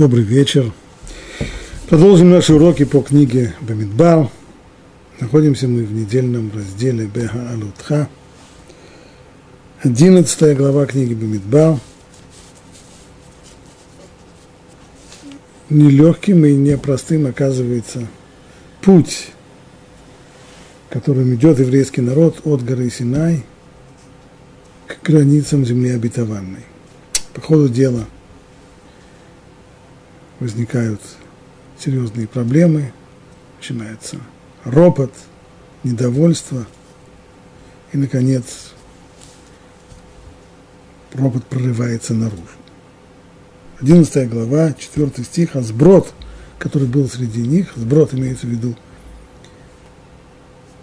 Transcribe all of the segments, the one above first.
Добрый вечер. Продолжим наши уроки по книге Бамидбар. Находимся мы в недельном разделе Беха Алутха. Одиннадцатая глава книги Бамидбар. Нелегким и непростым оказывается путь, которым идет еврейский народ от горы Синай к границам земли обетованной. По ходу дела – возникают серьезные проблемы, начинается ропот, недовольство, и, наконец, ропот прорывается наружу. 11 глава, 4 стих, а сброд, который был среди них, сброд имеется в виду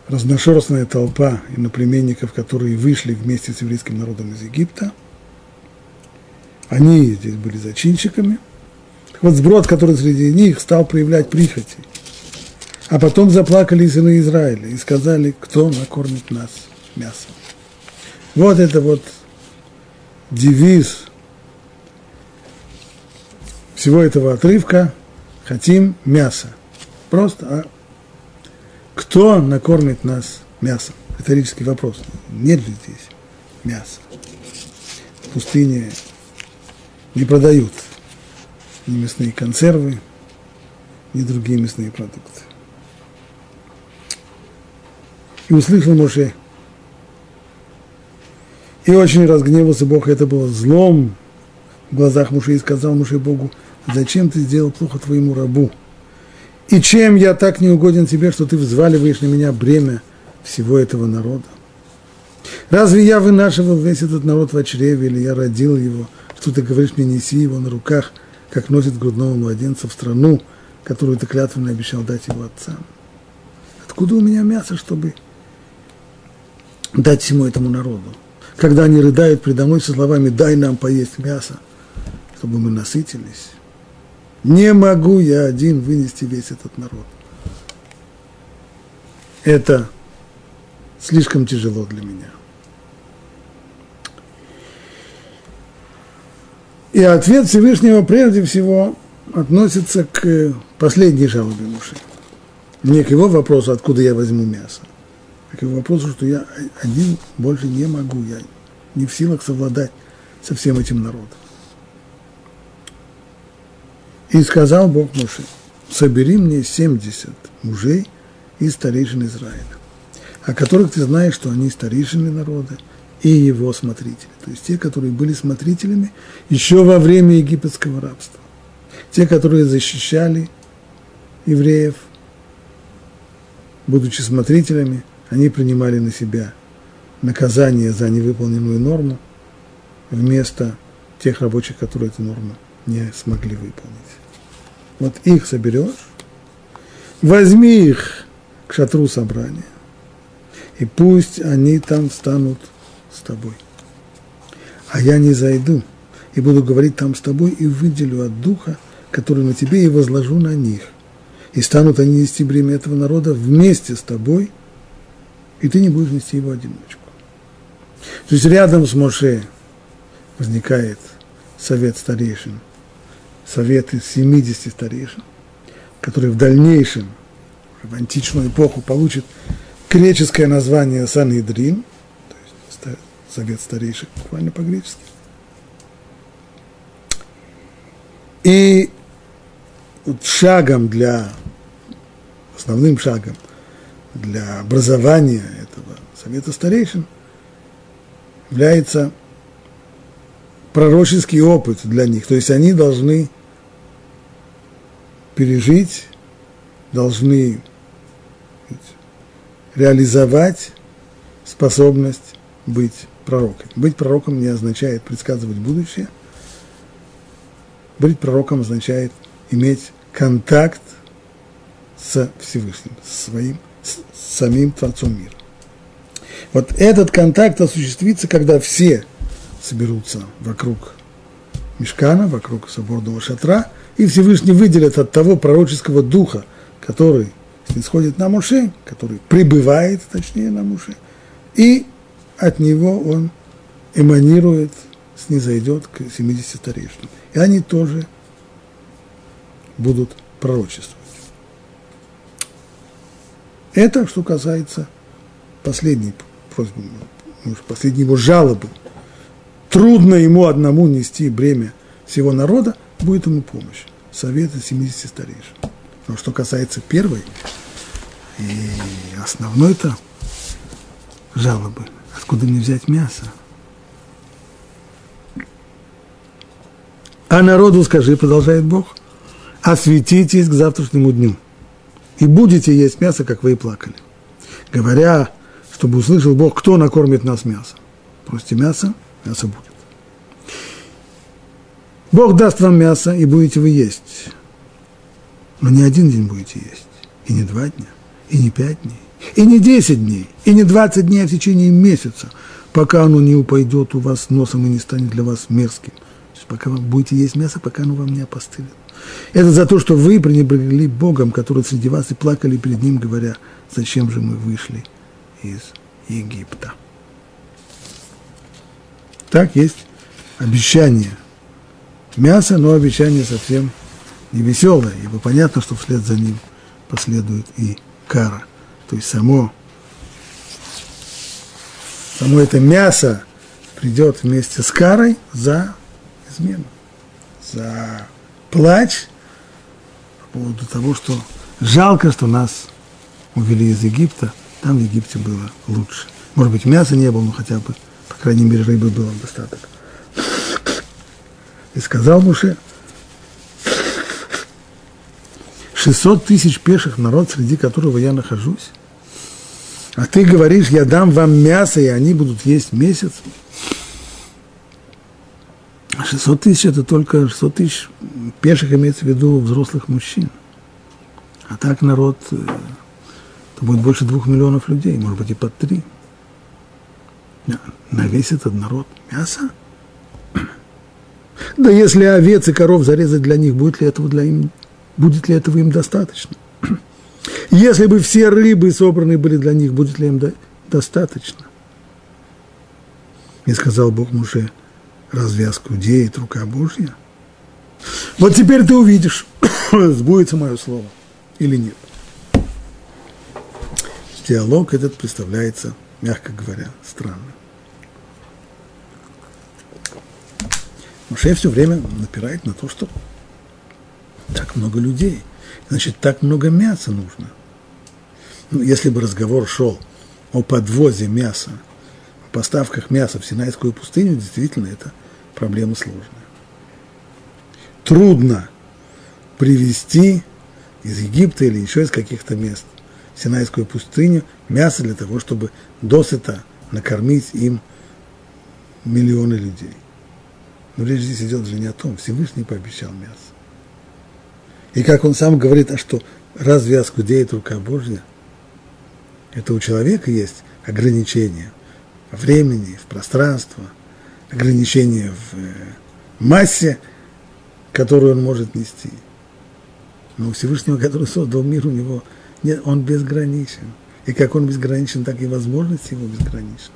разношерстная толпа иноплеменников, которые вышли вместе с еврейским народом из Египта, они здесь были зачинщиками – вот сброд, который среди них стал проявлять прихоти. А потом заплакали сыны Израиля и сказали, кто накормит нас мясом. Вот это вот девиз всего этого отрывка «Хотим мясо». Просто, а кто накормит нас мясом? Риторический вопрос. Нет ли здесь мяса? В пустыне не продают ни мясные консервы, ни другие мясные продукты. И услышал Моше. И очень разгневался Бог, это было злом в глазах Муше, и сказал Муше Богу, зачем ты сделал плохо твоему рабу? И чем я так не угоден тебе, что ты взваливаешь на меня бремя всего этого народа? Разве я вынашивал весь этот народ в чреве, или я родил его, что ты говоришь мне, неси его на руках – как носит грудного младенца в страну, которую ты клятвенно обещал дать его отцам. Откуда у меня мясо, чтобы дать всему этому народу? Когда они рыдают предо мной со словами «дай нам поесть мясо», чтобы мы насытились. Не могу я один вынести весь этот народ. Это слишком тяжело для меня. И ответ Всевышнего прежде всего относится к последней жалобе Муши. Не к его вопросу, откуда я возьму мясо, а к его вопросу, что я один больше не могу, я не в силах совладать со всем этим народом. И сказал Бог Муше, собери мне 70 мужей из старейшин Израиля, о которых ты знаешь, что они старейшины народа, и его смотрители. То есть те, которые были смотрителями еще во время египетского рабства. Те, которые защищали евреев, будучи смотрителями, они принимали на себя наказание за невыполненную норму вместо тех рабочих, которые эту норму не смогли выполнить. Вот их соберешь, возьми их к шатру собрания, и пусть они там станут с тобой. А я не зайду и буду говорить там с тобой и выделю от духа, который на тебе, и возложу на них. И станут они нести бремя этого народа вместе с тобой, и ты не будешь нести его одиночку. То есть рядом с Моше возникает совет старейшин, совет из 70 старейшин, который в дальнейшем, в античную эпоху, получит греческое название Санедрин – совет старейших, буквально по-гречески. И шагом для, основным шагом для образования этого совета старейшин является пророческий опыт для них. То есть они должны пережить, должны реализовать способность быть пророком. Быть пророком не означает предсказывать будущее. Быть пророком означает иметь контакт с Всевышним, с своим, с самим Творцом мира. Вот этот контакт осуществится, когда все соберутся вокруг мешкана, вокруг соборного шатра, и Всевышний выделит от того пророческого духа, который исходит на Муше, который пребывает, точнее, на Муше, и от него он эманирует, снизойдет к 70 старейшинам. И они тоже будут пророчествовать. Это что касается последней просьбы, последней его жалобы. Трудно ему одному нести бремя всего народа, будет ему помощь. Совета 70 старейшин. Но что касается первой и основной-то жалобы, откуда мне взять мясо? А народу скажи, продолжает Бог, осветитесь к завтрашнему дню, и будете есть мясо, как вы и плакали. Говоря, чтобы услышал Бог, кто накормит нас мясом. Просите мясо, мясо будет. Бог даст вам мясо, и будете вы есть. Но не один день будете есть, и не два дня, и не пять дней, и не десять дней, и не двадцать дней а в течение месяца, пока оно не упадет у вас носом и не станет для вас мерзким. То есть пока вы будете есть мясо, пока оно вам не опостылит. Это за то, что вы пренебрегли Богом, который среди вас и плакали перед Ним, говоря, зачем же мы вышли из Египта. Так есть обещание мяса, но обещание совсем не веселое, ибо понятно, что вслед за ним последует и кара. То есть само, само это мясо придет вместе с карой за измену, за плач по поводу того, что жалко, что нас увели из Египта, там в Египте было лучше. Может быть, мяса не было, но хотя бы, по крайней мере, рыбы было достаток. И сказал Муше, 600 тысяч пеших народ, среди которого я нахожусь. А ты говоришь, я дам вам мясо, и они будут есть месяц. 600 тысяч – это только 600 тысяч пеших имеется в виду взрослых мужчин. А так народ, э, это будет больше двух миллионов людей, может быть и под три. На весь этот народ мясо? Да если овец и коров зарезать для них, будет ли этого, для им, будет ли этого им достаточно? Если бы все рыбы собраны были для них, будет ли им до, достаточно? И сказал Бог Муше – разве оскудеет рука Божья? Вот теперь ты увидишь, сбудется мое слово или нет. Диалог этот представляется, мягко говоря, странным. Муше все время напирает на то, что так много людей, значит, так много мяса нужно. Ну, если бы разговор шел о подвозе мяса поставках мяса в Синайскую пустыню, действительно, это проблема сложная. Трудно привезти из Египта или еще из каких-то мест в Синайскую пустыню мясо для того, чтобы досыта накормить им миллионы людей. Но речь здесь идет же не о том, Всевышний пообещал мясо. И как он сам говорит, а что, разве оскудеет рука Божья? Это у человека есть ограничения времени, в пространство, ограничения в э, массе, которую он может нести. Но у Всевышнего, который создал мир, у него нет, он безграничен. И как он безграничен, так и возможности его безграничны.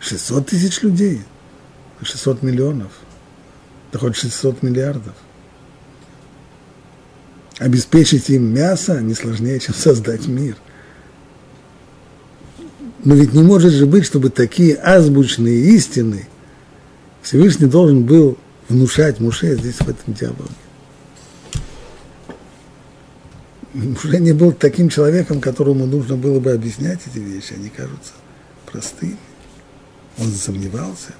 600 тысяч людей, 600 миллионов, да хоть 600 миллиардов. Обеспечить им мясо не сложнее, чем создать мир – но ведь не может же быть, чтобы такие азбучные истины Всевышний должен был внушать Муше здесь в этом диалоге. Муше не был таким человеком, которому нужно было бы объяснять эти вещи, они кажутся простыми. Он засомневался,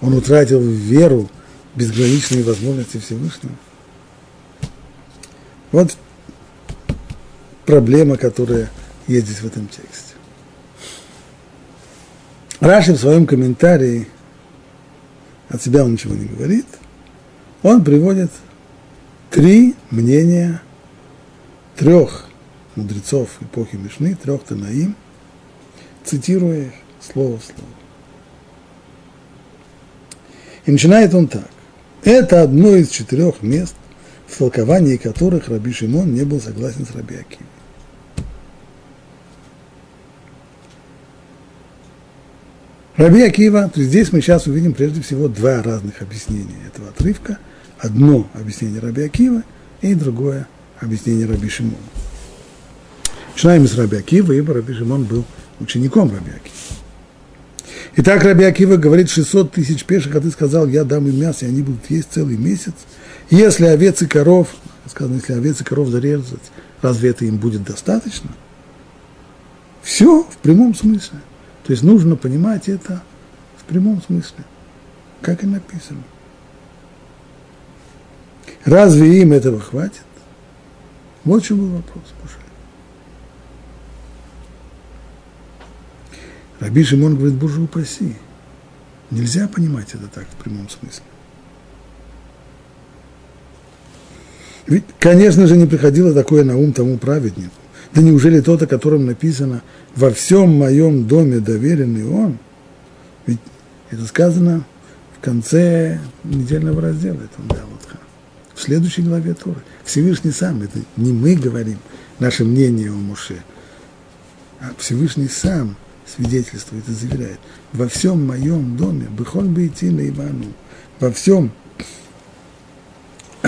он утратил веру, безграничные возможности Всевышнего. Вот проблема, которая есть здесь в этом тексте. Раши в своем комментарии, от себя он ничего не говорит, он приводит три мнения трех мудрецов эпохи Мишны, трех Танаим, цитируя их слово в слово. И начинает он так. Это одно из четырех мест, в толковании которых Раби Шимон не был согласен с Раби Аким. Раби Акива, здесь мы сейчас увидим прежде всего два разных объяснения этого отрывка. одно объяснение Раби Акива и другое объяснение Раби Шимона. Начинаем с Раби Акива, ибо Раби Шимон был учеником Раби Акива. Итак, Раби Акива говорит, 600 тысяч пеших, а ты сказал, я дам им мясо, и они будут есть целый месяц. Если овец и коров, сказано, если овец и коров зарезать, разве это им будет достаточно? Все в прямом смысле. То есть нужно понимать это в прямом смысле, как и написано. Разве им этого хватит? Вот в чем был вопрос, Пуша. Раби Шимон говорит, боже упаси. Нельзя понимать это так в прямом смысле. Ведь, конечно же, не приходило такое на ум тому праведнику. Да неужели тот, о котором написано «во всем моем доме доверенный он»? Ведь это сказано в конце недельного раздела этого Далатха. В следующей главе Торы. Всевышний сам, это не мы говорим, наше мнение о Муше, а Всевышний сам – свидетельствует и заверяет, во всем моем доме, быхон бы идти на Ивану, во всем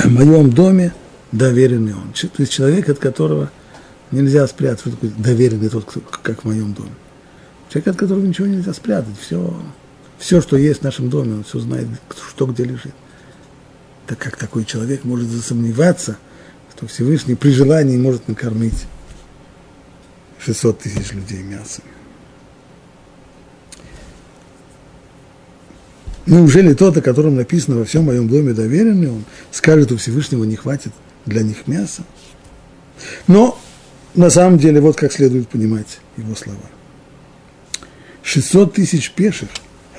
моем доме доверенный он. То есть человек, от которого нельзя спрятать, что такое доверенный тот, кто, как в моем доме. Человек, от которого ничего нельзя спрятать, все, все, что есть в нашем доме, он все знает, что где лежит. Так как такой человек может засомневаться, что Всевышний при желании может накормить 600 тысяч людей мясом. Неужели тот, о котором написано во всем моем доме доверенный, он скажет, у Всевышнего не хватит для них мяса? Но на самом деле вот как следует понимать его слова. 600 тысяч пеших,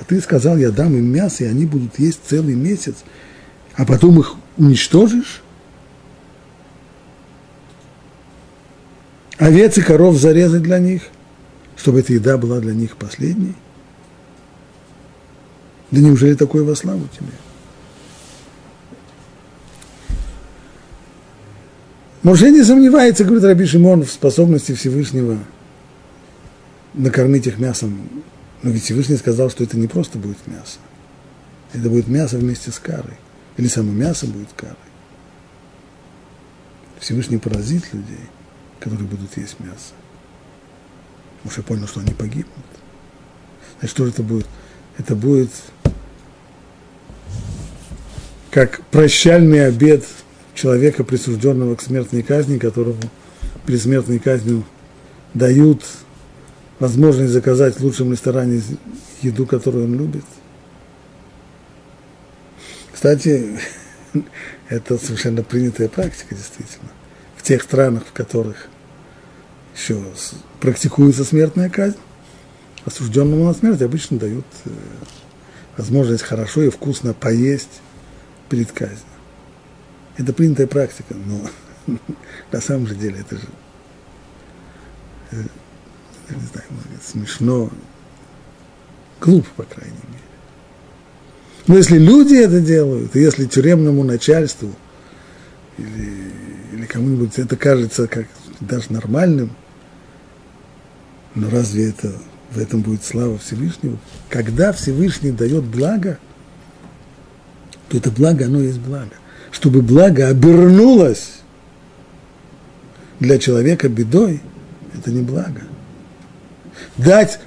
а ты сказал, я дам им мясо, и они будут есть целый месяц, а потом их уничтожишь? Овец и коров зарезать для них, чтобы эта еда была для них последней? Да неужели такое во славу тебе? Моше не сомневается, говорит Раби Шимон, в способности Всевышнего накормить их мясом. Но ведь Всевышний сказал, что это не просто будет мясо. Это будет мясо вместе с карой. Или само мясо будет карой. Всевышний поразит людей, которые будут есть мясо. Муж понял, что они погибнут. Значит, что это будет? Это будет как прощальный обед человека, присужденного к смертной казни, которому при смертной казни дают возможность заказать в лучшем ресторане еду, которую он любит. Кстати, это совершенно принятая практика, действительно. В тех странах, в которых еще практикуется смертная казнь, осужденному на смерть обычно дают э, возможность хорошо и вкусно поесть перед казнью. Это принятая практика, но на самом же деле это же э, я не знаю, смешно, глупо, по крайней мере. Но если люди это делают, и если тюремному начальству или, или кому-нибудь это кажется как даже нормальным, но разве это в этом будет слава Всевышнего? Когда Всевышний дает благо – то это благо, оно есть благо. Чтобы благо обернулось для человека бедой, это не благо. Дать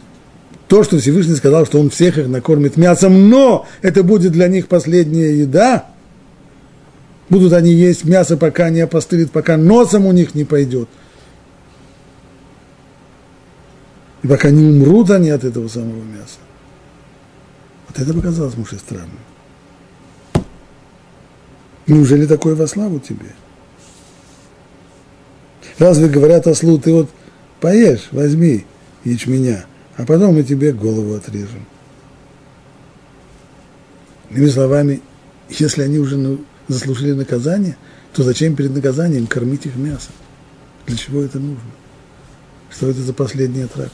то, что Всевышний сказал, что он всех их накормит мясом, но это будет для них последняя еда, будут они есть мясо, пока не опостылит, пока носом у них не пойдет. И пока не умрут они от этого самого мяса. Вот это показалось Муше странным. Неужели такое во славу тебе? Разве говорят ослу, ты вот поешь, возьми ячменя, а потом мы тебе голову отрежем. Иными словами, если они уже заслужили наказание, то зачем перед наказанием кормить их мясом? Для чего это нужно? Что это за последняя трапеза?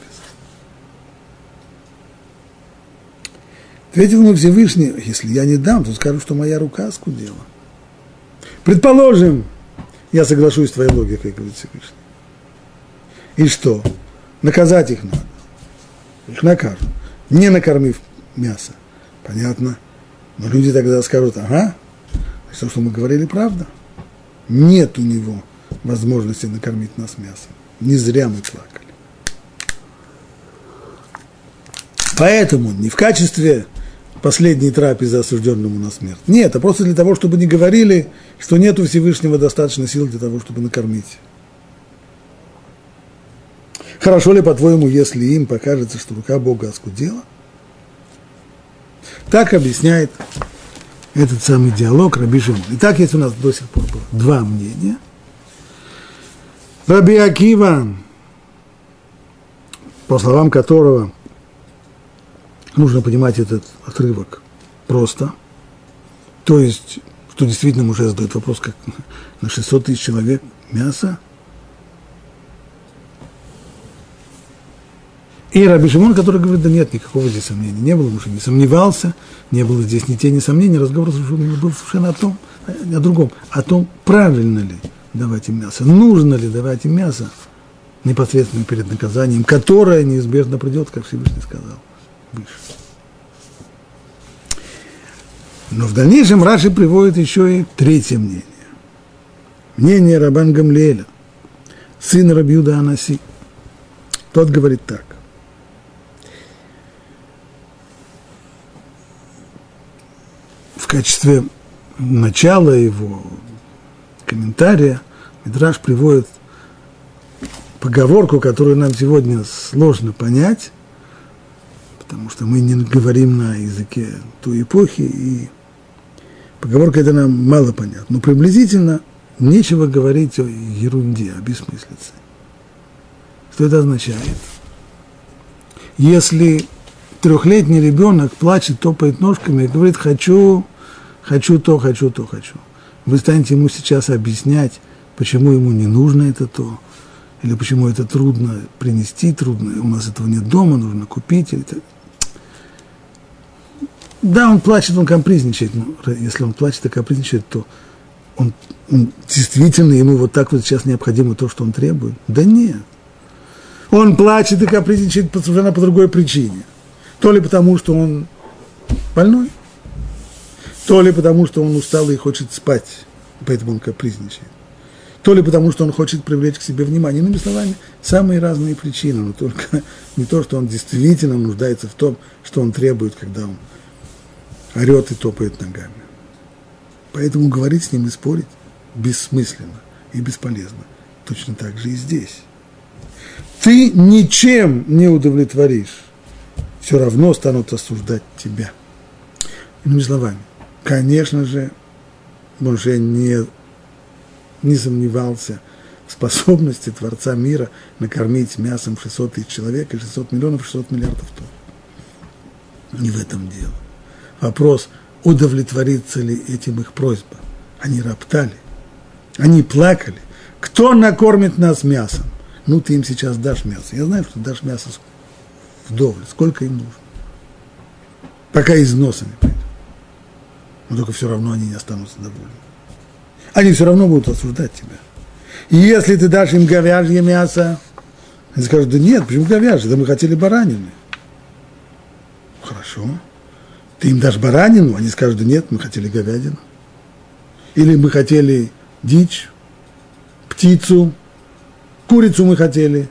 Ответил ему Всевышний, если я не дам, то скажу, что моя рука скудела. Предположим, я соглашусь с твоей логикой, говорит Всевышний. И что? Наказать их надо. Их накажут. Не накормив мясо. Понятно. Но люди тогда скажут, ага, То, что мы говорили, правда. Нет у него возможности накормить нас мясом. Не зря мы плакали. Поэтому не в качестве последней трапезы осужденному на смерть. Нет, а просто для того, чтобы не говорили, что нет у Всевышнего достаточно сил для того, чтобы накормить. Хорошо ли, по-твоему, если им покажется, что рука Бога оскудела? Так объясняет этот самый диалог Раби Шимон. Итак, есть у нас до сих пор два мнения. Раби Акива, по словам которого нужно понимать этот отрывок просто, то есть, что действительно уже задает вопрос, как на 600 тысяч человек мясо – И Раби Шимон, который говорит, да нет, никакого здесь сомнения не было, муж не сомневался, не было здесь ни тени сомнений, разговор был совершенно о том, о другом, о том, правильно ли давать им мясо, нужно ли давать им мясо непосредственно перед наказанием, которое неизбежно придет, как Всевышний сказал, выше. Но в дальнейшем Раши приводит еще и третье мнение. Мнение Рабан Гамлеля, сына Рабиуда Анаси. Тот говорит так. качестве начала его комментария Мидраш приводит поговорку, которую нам сегодня сложно понять, потому что мы не говорим на языке той эпохи, и поговорка это нам мало понятна. Но приблизительно нечего говорить о ерунде, о бессмыслице. Что это означает? Если трехлетний ребенок плачет, топает ножками и говорит, хочу хочу то, хочу то, хочу. Вы станете ему сейчас объяснять, почему ему не нужно это то, или почему это трудно принести, трудно, у нас этого нет дома, нужно купить. Это... Да, он плачет, он капризничает, но если он плачет и капризничает, то он, он действительно ему вот так вот сейчас необходимо то, что он требует? Да нет. Он плачет и капризничает совершенно по другой причине. То ли потому, что он больной, то ли потому, что он устал и хочет спать, поэтому он капризничает. То ли потому, что он хочет привлечь к себе внимание. Иными словами, самые разные причины, но только не то, что он действительно нуждается в том, что он требует, когда он орет и топает ногами. Поэтому говорить с ним и спорить бессмысленно и бесполезно. Точно так же и здесь. Ты ничем не удовлетворишь, все равно станут осуждать тебя. Иными словами, Конечно же, Моше не, не сомневался в способности Творца мира накормить мясом 600 тысяч человек и 600 миллионов, 600 миллиардов тонн. Не в этом дело. Вопрос, удовлетворится ли этим их просьба. Они роптали, они плакали. Кто накормит нас мясом? Ну, ты им сейчас дашь мясо. Я знаю, что дашь мясо вдоволь. Сколько им нужно? Пока из носа не пойдет но только все равно они не останутся довольны. Они все равно будут осуждать тебя. И если ты дашь им говяжье мясо, они скажут, да нет, почему говяжье? Да мы хотели баранины. Хорошо. Ты им дашь баранину, они скажут, нет, мы хотели говядину. Или мы хотели дичь, птицу, курицу мы хотели.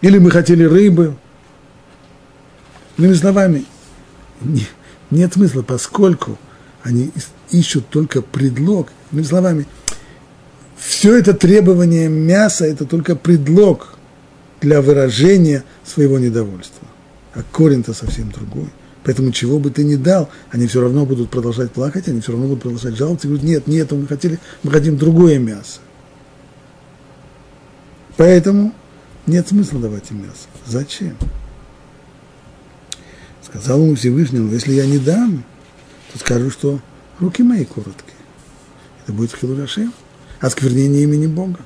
Или мы хотели рыбы. Иными словами, не, нет смысла, поскольку они ищут только предлог. Иными словами, все это требование мяса – это только предлог для выражения своего недовольства. А корень-то совсем другой. Поэтому чего бы ты ни дал, они все равно будут продолжать плакать, они все равно будут продолжать жаловаться и говорят, нет, нет, мы хотели, мы хотим другое мясо. Поэтому нет смысла давать им мясо. Зачем? Сказал ему Всевышний, ну если я не дам, то скажу, что руки мои короткие. Это будет хилурашем, осквернение имени Бога.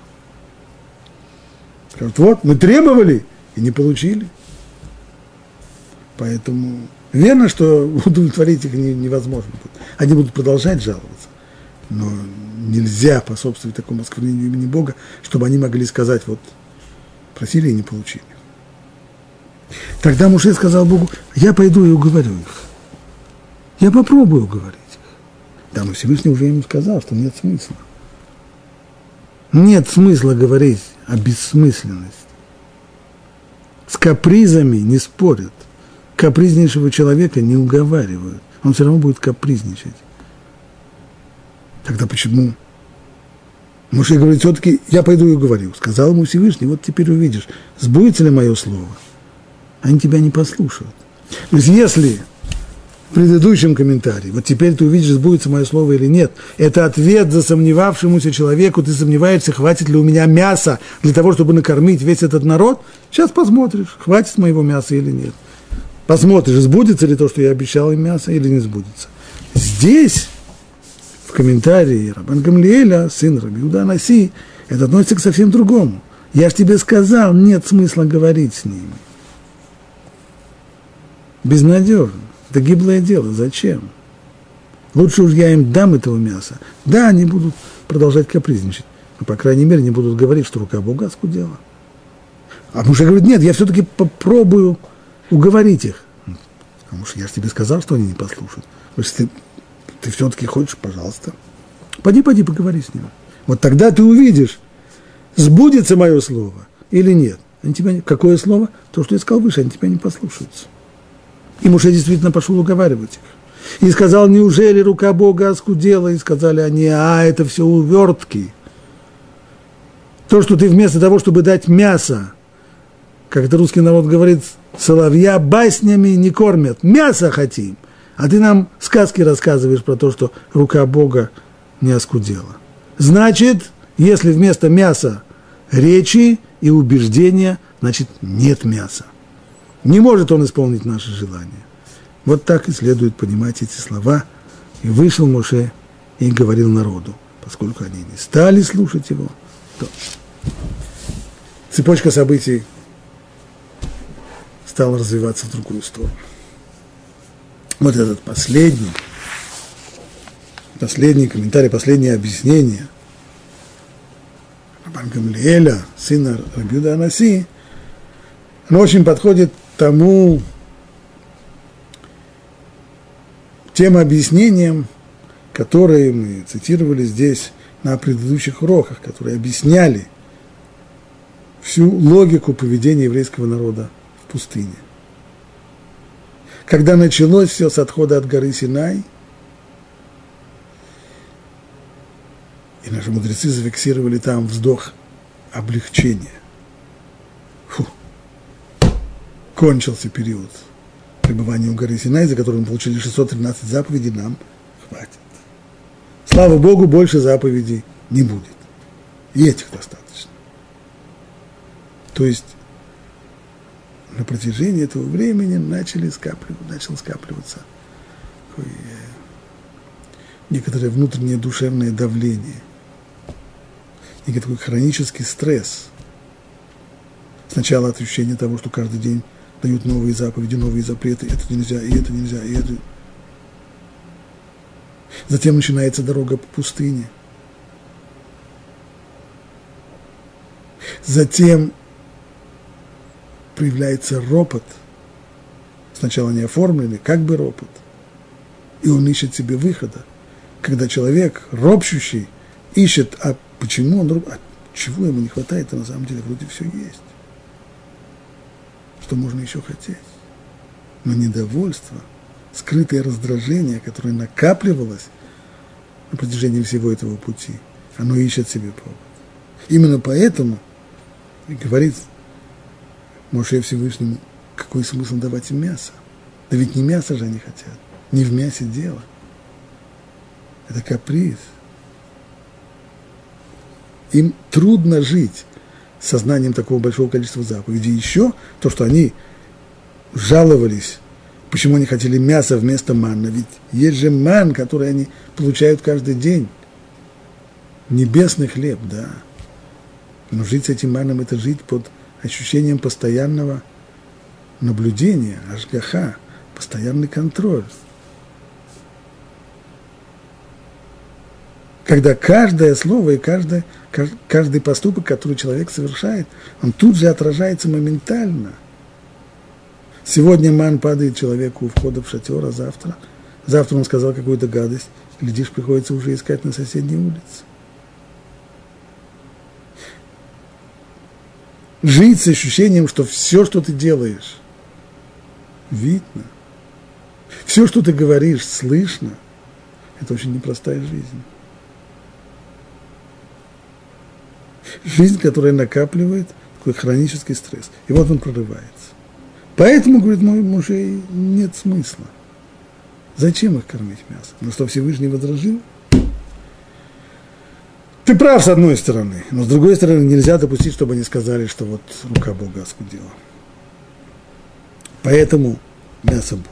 Скажут, вот, мы требовали и не получили. Поэтому верно, что удовлетворить их невозможно будет. Они будут продолжать жаловаться. Но нельзя способствовать такому осквернению имени Бога, чтобы они могли сказать, вот, просили и не получили. Тогда Муше сказал Богу, я пойду и уговорю их. Я попробую уговорить их. Да, но Всевышний уже ему сказал, что нет смысла. Нет смысла говорить о бессмысленности. С капризами не спорят. Капризнейшего человека не уговаривают. Он все равно будет капризничать. Тогда почему? Муж говорит, все-таки я пойду и говорю. Сказал ему Всевышний, вот теперь увидишь, сбудется ли мое слово. Они тебя не послушают. То есть если в предыдущем комментарии, вот теперь ты увидишь, сбудется мое слово или нет, это ответ за сомневавшемуся человеку, ты сомневаешься, хватит ли у меня мяса для того, чтобы накормить весь этот народ, сейчас посмотришь, хватит моего мяса или нет. Посмотришь, сбудется ли то, что я обещал им мясо, или не сбудется. Здесь в комментарии Рабан Гамлиэля, сын Рабиуда Наси, это относится к совсем другому. Я же тебе сказал, нет смысла говорить с ними. Безнадежно. Это гиблое дело. Зачем? Лучше уж я им дам этого мяса. Да, они будут продолжать капризничать. Но, по крайней мере, не будут говорить, что рука Бога скудела. А муж говорит, нет, я все-таки попробую уговорить их. Потому что я же тебе сказал, что они не послушают. Если ты ты все-таки хочешь, пожалуйста. Пойди, пойди, поговори с ним. Вот тогда ты увидишь, сбудется мое слово или нет. Они тебя не... Какое слово? То, что я сказал выше, они тебя не послушаются. И Муше действительно пошел уговаривать их. И сказал, неужели рука Бога оскудела? И сказали они, а, это все увертки. То, что ты вместо того, чтобы дать мясо, как это русский народ говорит, соловья баснями не кормят, мясо хотим – а ты нам сказки рассказываешь про то, что рука Бога не оскудела. Значит, если вместо мяса речи и убеждения, значит, нет мяса. Не может он исполнить наши желания. Вот так и следует понимать эти слова. И вышел Моше и говорил народу, поскольку они не стали слушать его, то цепочка событий стала развиваться в другую сторону. Вот этот последний, последний комментарий, последнее объяснение Рабан Гамлиэля, сына Рабиуда Анаси, оно очень подходит тому, тем объяснениям, которые мы цитировали здесь на предыдущих уроках, которые объясняли всю логику поведения еврейского народа пустыне – когда началось все с отхода от горы Синай, и наши мудрецы зафиксировали там вздох облегчения. Фу. Кончился период пребывания у горы Синай, за который мы получили 613 заповедей, нам хватит. Слава Богу, больше заповедей не будет. И этих достаточно. То есть на протяжении этого времени начали скапливаться, начал скапливаться такое, некоторое внутреннее душевное давление, некий хронический стресс. Сначала ощущение того, что каждый день дают новые заповеди, новые запреты, это нельзя, и это нельзя, и это. Затем начинается дорога по пустыне. Затем проявляется ропот, сначала не оформленный, как бы ропот, и он ищет себе выхода. Когда человек, ропщущий, ищет, а почему он а чего ему не хватает, а на самом деле вроде все есть. Что можно еще хотеть? Но недовольство, скрытое раздражение, которое накапливалось на протяжении всего этого пути, оно ищет себе повод. Именно поэтому говорит Моше Всевышнему, какой смысл давать им мясо? Да ведь не мясо же они хотят, не в мясе дело. Это каприз. Им трудно жить сознанием такого большого количества заповедей. Еще то, что они жаловались, почему они хотели мясо вместо манна. Ведь есть же ман, который они получают каждый день. Небесный хлеб, да. Но жить с этим маном – это жить под ощущением постоянного наблюдения, ажгаха, постоянный контроль. Когда каждое слово и каждое, каждый поступок, который человек совершает, он тут же отражается моментально. Сегодня ман падает человеку у входа в шатер, а завтра Завтра он сказал какую-то гадость, глядишь, приходится уже искать на соседней улице. Жить с ощущением, что все, что ты делаешь, видно. Все, что ты говоришь, слышно. Это очень непростая жизнь. Жизнь, которая накапливает такой хронический стресс. И вот он прорывается. Поэтому, говорит мой мужей, нет смысла. Зачем их кормить мясом? Ну что, Всевышний возражил? Ты прав, с одной стороны, но с другой стороны нельзя допустить, чтобы они сказали, что вот рука Бога оскудела. Поэтому мясо будет.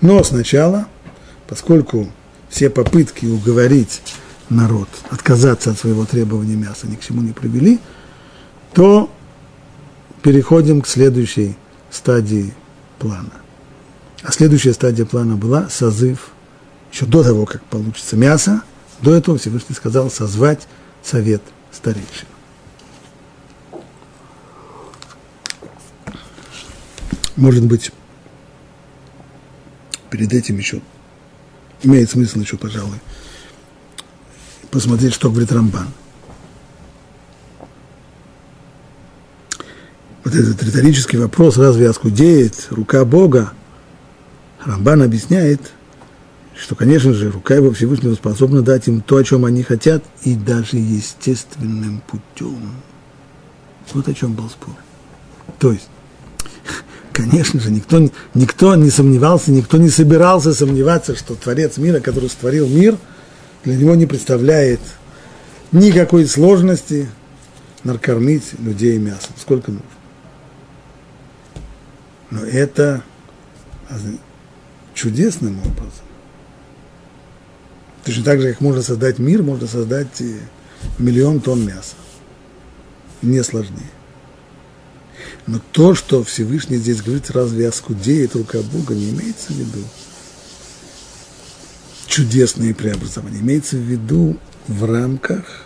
Но сначала, поскольку все попытки уговорить народ отказаться от своего требования мяса ни к чему не привели, то переходим к следующей стадии плана. А следующая стадия плана была созыв, еще до того, как получится мясо, до этого Всевышний сказал созвать совет старейшин. Может быть, перед этим еще имеет смысл еще, пожалуй, посмотреть, что говорит Рамбан. Вот этот риторический вопрос, разве оскудеет рука Бога? Рамбан объясняет, что, конечно же, рука его Всевышнего способна дать им то, о чем они хотят, и даже естественным путем. Вот о чем был спор. То есть, конечно же, никто, никто не сомневался, никто не собирался сомневаться, что Творец мира, который створил мир, для него не представляет никакой сложности накормить людей мясом, сколько нужно. Но это чудесным образом Точно так же, как можно создать мир, можно создать миллион тонн мяса. Не сложнее. Но то, что Всевышний здесь говорит, разве оскудеет рука Бога, не имеется в виду чудесные преобразования. Имеется в виду в рамках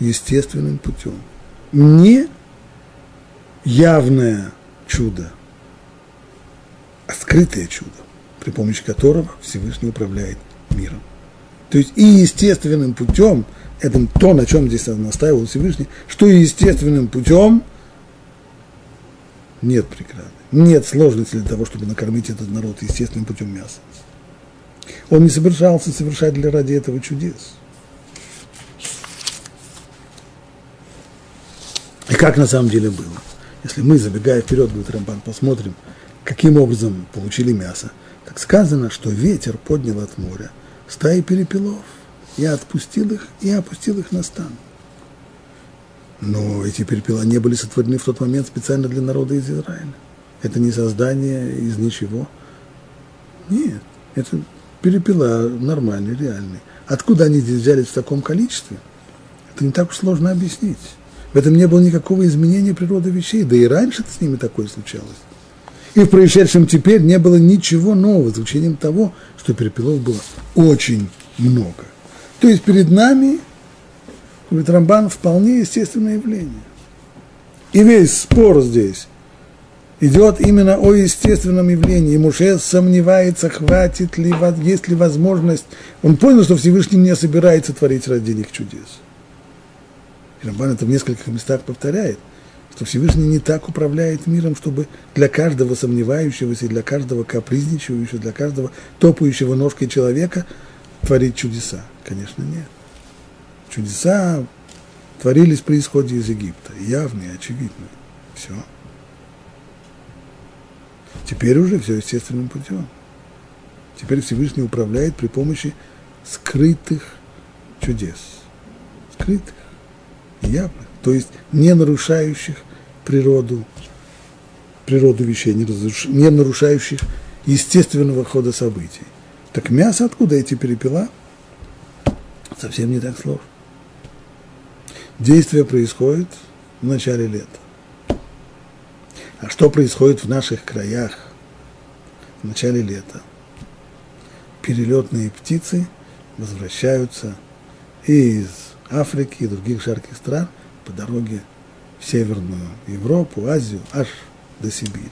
естественным путем. Не явное чудо, а скрытое чудо, при помощи которого Всевышний управляет миром. То есть и естественным путем, это то, на чем здесь настаивал Всевышний, что и естественным путем нет преграды, нет сложности для того, чтобы накормить этот народ естественным путем мяса. Он не совершался совершать для ради этого чудес. И как на самом деле было? Если мы, забегая вперед, говорит Рамбан, посмотрим, каким образом получили мясо, так сказано, что ветер поднял от моря – стаи перепелов. Я отпустил их и опустил их на стан. Но эти перепела не были сотворены в тот момент специально для народа из Израиля. Это не создание из ничего. Нет, это перепела нормальные, реальные. Откуда они здесь взялись в таком количестве? Это не так уж сложно объяснить. В этом не было никакого изменения природы вещей, да и раньше с ними такое случалось. И в происшедшем теперь не было ничего нового, за исключением того, что перепелов было очень много. То есть перед нами, говорит Рамбан, вполне естественное явление. И весь спор здесь идет именно о естественном явлении. Муше сомневается, хватит ли, есть ли возможность. Он понял, что Всевышний не собирается творить ради них чудес. И Рамбан это в нескольких местах повторяет – что Всевышний не так управляет миром, чтобы для каждого сомневающегося, для каждого капризничающего, для каждого топающего ножкой человека творить чудеса. Конечно, нет. Чудеса творились при исходе из Египта, явные, очевидные. Все. Теперь уже все естественным путем. Теперь Всевышний управляет при помощи скрытых чудес. Скрытых, явных то есть не нарушающих природу, природу вещей, не, разруш... не нарушающих естественного хода событий. Так мясо откуда эти перепела? Совсем не так сложно. Действие происходит в начале лета. А что происходит в наших краях в начале лета? Перелетные птицы возвращаются из Африки и других жарких стран – по дороге в Северную Европу, Азию, аж до Сибири.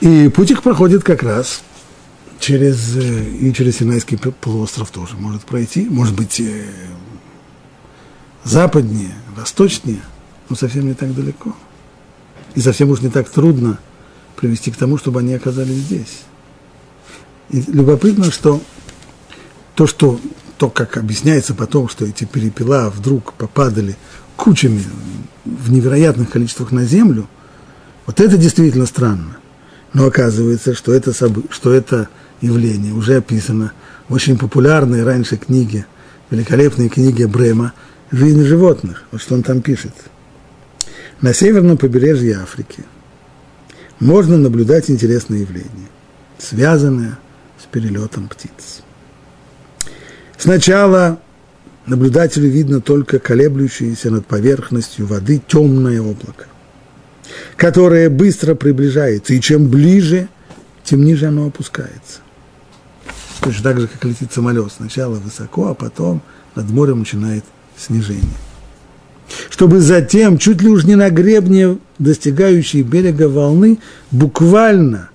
И путь их проходит как раз через, и через Синайский полуостров тоже может пройти, может быть, э, западнее, восточнее, но совсем не так далеко. И совсем уж не так трудно привести к тому, чтобы они оказались здесь. И любопытно, что то, что то, как объясняется потом, что эти перепела вдруг попадали кучами в невероятных количествах на землю, вот это действительно странно. Но оказывается, что это, что это явление уже описано в очень популярной раньше книге, великолепной книге Брема «Жизнь животных». Вот что он там пишет. На северном побережье Африки можно наблюдать интересное явление, связанное с перелетом птиц. Сначала наблюдателю видно только колеблющееся над поверхностью воды темное облако, которое быстро приближается, и чем ближе, тем ниже оно опускается. Точно так же, как летит самолет. Сначала высоко, а потом над морем начинает снижение. Чтобы затем, чуть ли уж не на гребне достигающей берега волны, буквально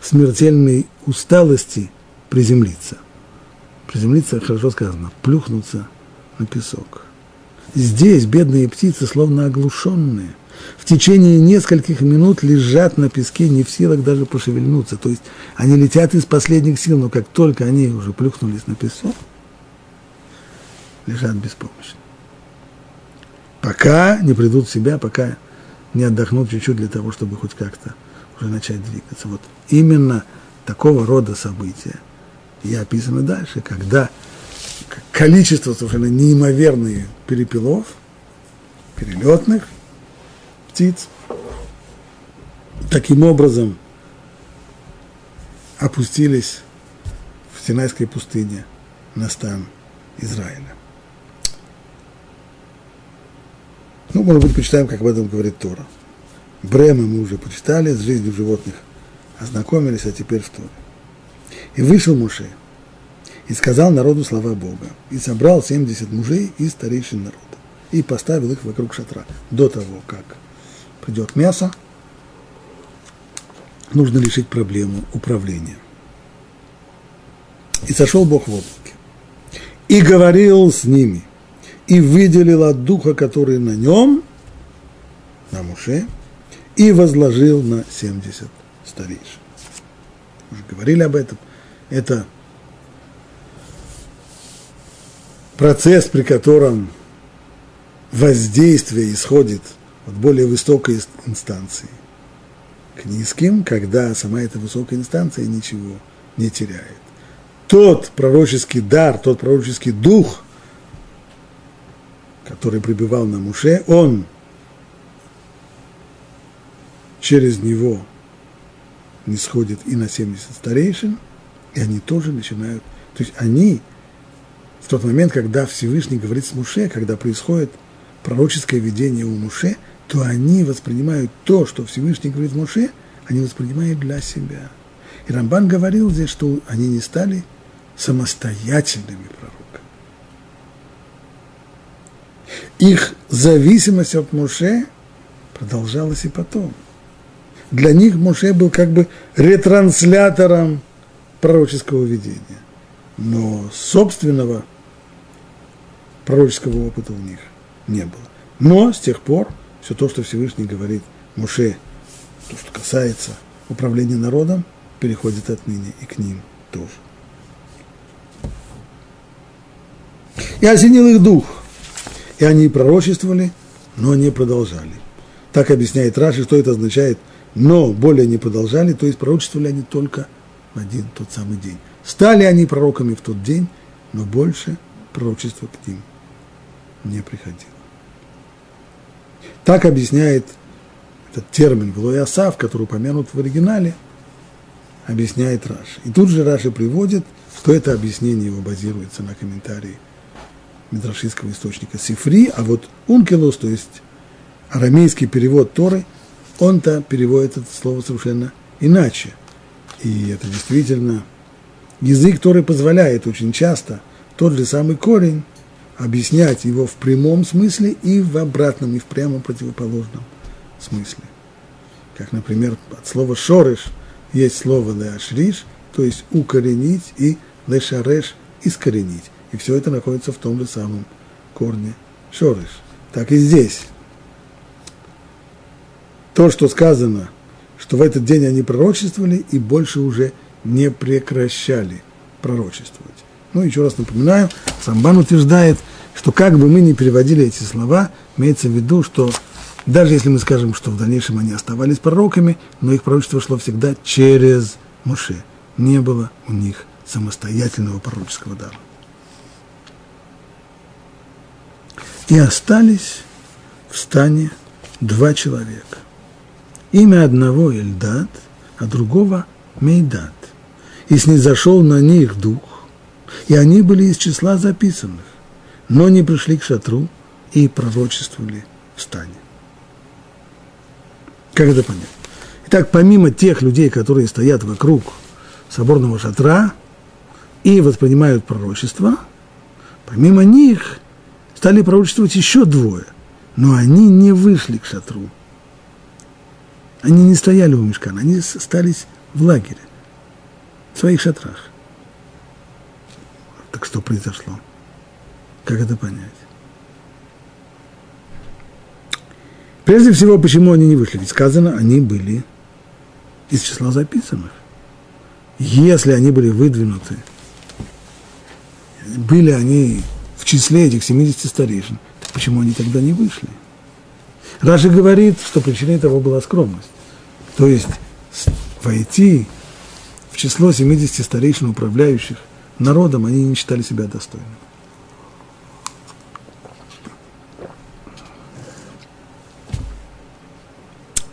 в смертельной усталости приземлиться. Приземлиться, хорошо сказано, плюхнуться на песок. Здесь бедные птицы, словно оглушенные, в течение нескольких минут лежат на песке, не в силах даже пошевельнуться. То есть они летят из последних сил, но как только они уже плюхнулись на песок, лежат беспомощно. Пока не придут в себя, пока не отдохнут чуть-чуть для того, чтобы хоть как-то уже начать двигаться. Вот именно такого рода события и описаны дальше, когда количество совершенно неимоверных перепелов, перелетных птиц, таким образом опустились в Синайской пустыне на стан Израиля. Ну, может быть, почитаем, как об этом говорит Тора. Брема мы уже почитали, с жизнью животных ознакомились, а теперь в Торе. И вышел Муше, и сказал народу слова Бога, и собрал 70 мужей и старейшин народа, и поставил их вокруг шатра, до того, как придет мясо, нужно решить проблему управления. И сошел Бог в облаке, и говорил с ними, и выделил от духа, который на нем, на Муше, и возложил на 70 старейшин. Уже говорили об этом это процесс, при котором воздействие исходит от более высокой инстанции к низким, когда сама эта высокая инстанция ничего не теряет. Тот пророческий дар, тот пророческий дух, который пребывал на Муше, он через него не сходит и на 70 старейшин, и они тоже начинают, то есть они в тот момент, когда Всевышний говорит с Муше, когда происходит пророческое видение у Муше, то они воспринимают то, что Всевышний говорит Муше, они воспринимают для себя. И Рамбан говорил здесь, что они не стали самостоятельными пророками. Их зависимость от Муше продолжалась и потом. Для них Муше был как бы ретранслятором пророческого видения. Но собственного пророческого опыта у них не было. Но с тех пор все то, что Всевышний говорит Муше, то, что касается управления народом, переходит отныне и к ним тоже. И осенил их дух, и они пророчествовали, но не продолжали. Так объясняет Раши, что это означает, но более не продолжали, то есть пророчествовали они только в один тот самый день. Стали они пророками в тот день, но больше пророчества к ним не приходило. Так объясняет этот термин Велоясав, который упомянут в оригинале, объясняет Раши. И тут же Раши приводит, что это объяснение его базируется на комментарии медрашистского источника Сифри, а вот Ункелос, то есть арамейский перевод Торы, он-то переводит это слово совершенно иначе – и это действительно язык, который позволяет очень часто тот же самый корень объяснять его в прямом смысле и в обратном, и в прямом противоположном смысле. Как, например, от слова «шорыш» есть слово леашриш, то есть укоренить, и лешареш – искоренить. И все это находится в том же самом корне шорыш. Так и здесь. То, что сказано, что в этот день они пророчествовали и больше уже не прекращали пророчествовать. Ну, еще раз напоминаю, Самбан утверждает, что как бы мы ни переводили эти слова, имеется в виду, что даже если мы скажем, что в дальнейшем они оставались пророками, но их пророчество шло всегда через Муше. Не было у них самостоятельного пророческого дара. И остались в стане два человека. Имя одного Эльдад, а другого Мейдад. И снизошел на них дух, и они были из числа записанных, но не пришли к шатру и пророчествовали в стане. Как это понять? Итак, помимо тех людей, которые стоят вокруг соборного шатра и воспринимают пророчество, помимо них стали пророчествовать еще двое, но они не вышли к шатру. Они не стояли у мешкана, они остались в лагере, в своих шатрах. Так что произошло? Как это понять? Прежде всего, почему они не вышли? Ведь сказано, они были из числа записанных. Если они были выдвинуты, были они в числе этих 70 старейшин, так почему они тогда не вышли? Раши говорит, что причиной того была скромность. То есть войти в число 70 старейшин управляющих народом, они не считали себя достойными.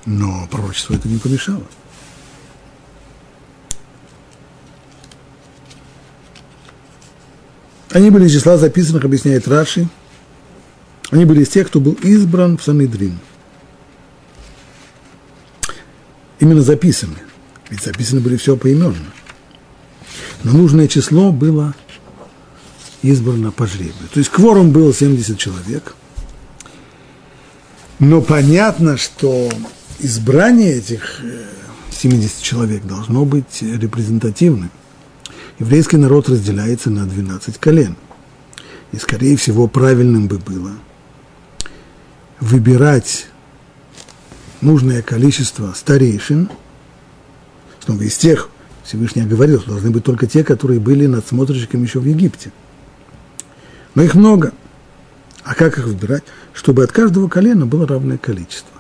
Но пророчество это не помешало. Они были числа записанных, объясняет Раши. Они были из тех, кто был избран в Санедрин. Именно записаны. Ведь записаны были все поименно. Но нужное число было избрано по жребию. То есть кворум было 70 человек. Но понятно, что избрание этих 70 э, человек должно быть репрезентативным. Еврейский народ разделяется на 12 колен. И, скорее всего, правильным бы было выбирать нужное количество старейшин, снова из тех, Всевышний говорил, что должны быть только те, которые были надсмотрщиками еще в Египте. Но их много. А как их выбирать? Чтобы от каждого колена было равное количество.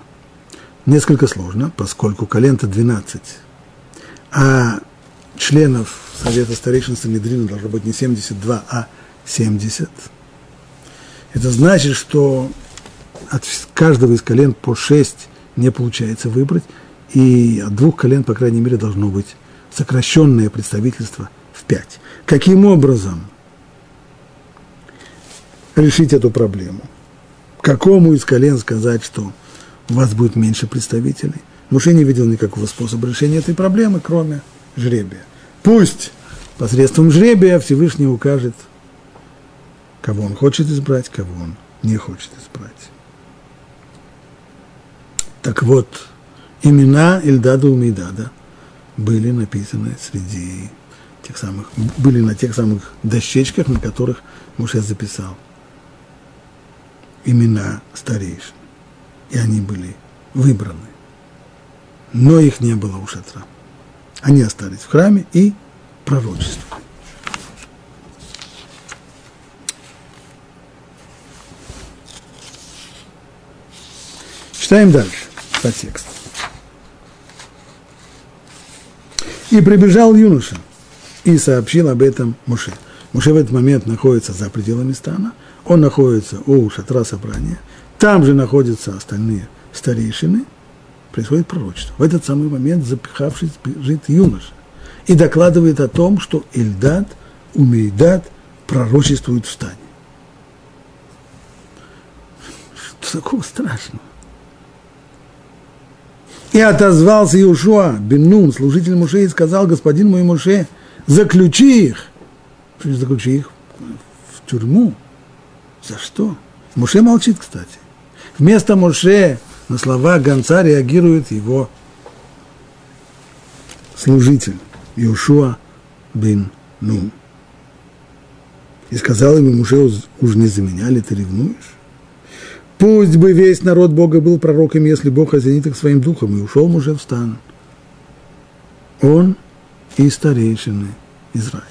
Несколько сложно, поскольку колен-то 12, а членов Совета старейшин Санедрина должно быть не 72, а 70. Это значит, что от каждого из колен по 6 не получается выбрать, и от двух колен, по крайней мере, должно быть сокращенное представительство в 5. Каким образом решить эту проблему? Какому из колен сказать, что у вас будет меньше представителей? Муше не видел никакого способа решения этой проблемы, кроме жребия. Пусть посредством жребия Всевышний укажет, кого он хочет избрать, кого он не хочет избрать. Так вот, имена Ильдада Умидада – были написаны среди тех самых, были на тех самых дощечках, на которых Муше записал имена старейшин. И они были выбраны. Но их не было у шатра. Они остались в храме и пророчествовали. Читаем дальше по тексту. И прибежал юноша и сообщил об этом Муше. Муше в этот момент находится за пределами стана, он находится у шатра собрания, там же находятся остальные старейшины, происходит пророчество. В этот самый момент запихавшись бежит юноша и докладывает о том, что Ильдад, Умейдад пророчествуют в стане. Что такого страшного? И отозвался Иушуа, Беннун, служитель Муше, и сказал, господин мой Муше, заключи их. Что заключи их? В тюрьму. За что? Муше молчит, кстати. Вместо Муше на слова гонца реагирует его служитель Иошуа бен Нун. И сказал ему Муше, уж не за меня ли ты ревнуешь? Пусть бы весь народ Бога был пророком, если Бог озенит их своим духом, и ушел Муше в стан. Он и старейшины Израиля.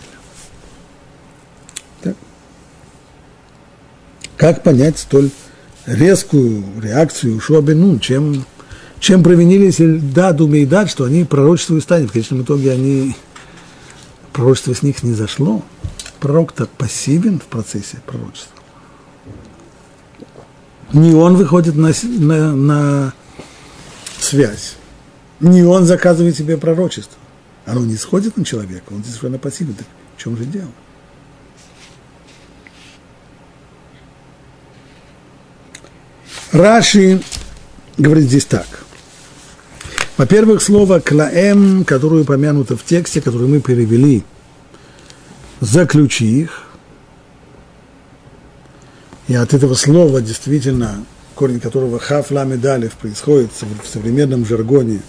Так. Как понять столь резкую реакцию Шуабенун, чем, чем провинились Эльдад и Мейдад, что они пророчествуют станет. В конечном итоге они, пророчество с них не зашло. Пророк-то пассивен в процессе пророчества. Не он выходит на, на, на связь, не он заказывает себе пророчество. Оно не сходит на человека, он здесь совершенно пассивен. Так в чем же дело? Раши говорит здесь так. Во-первых, слово «клаэм», которое упомянуто в тексте, который мы перевели, «заключи их», и от этого слова действительно, корень которого «хав ламедалев» происходит в современном жаргоне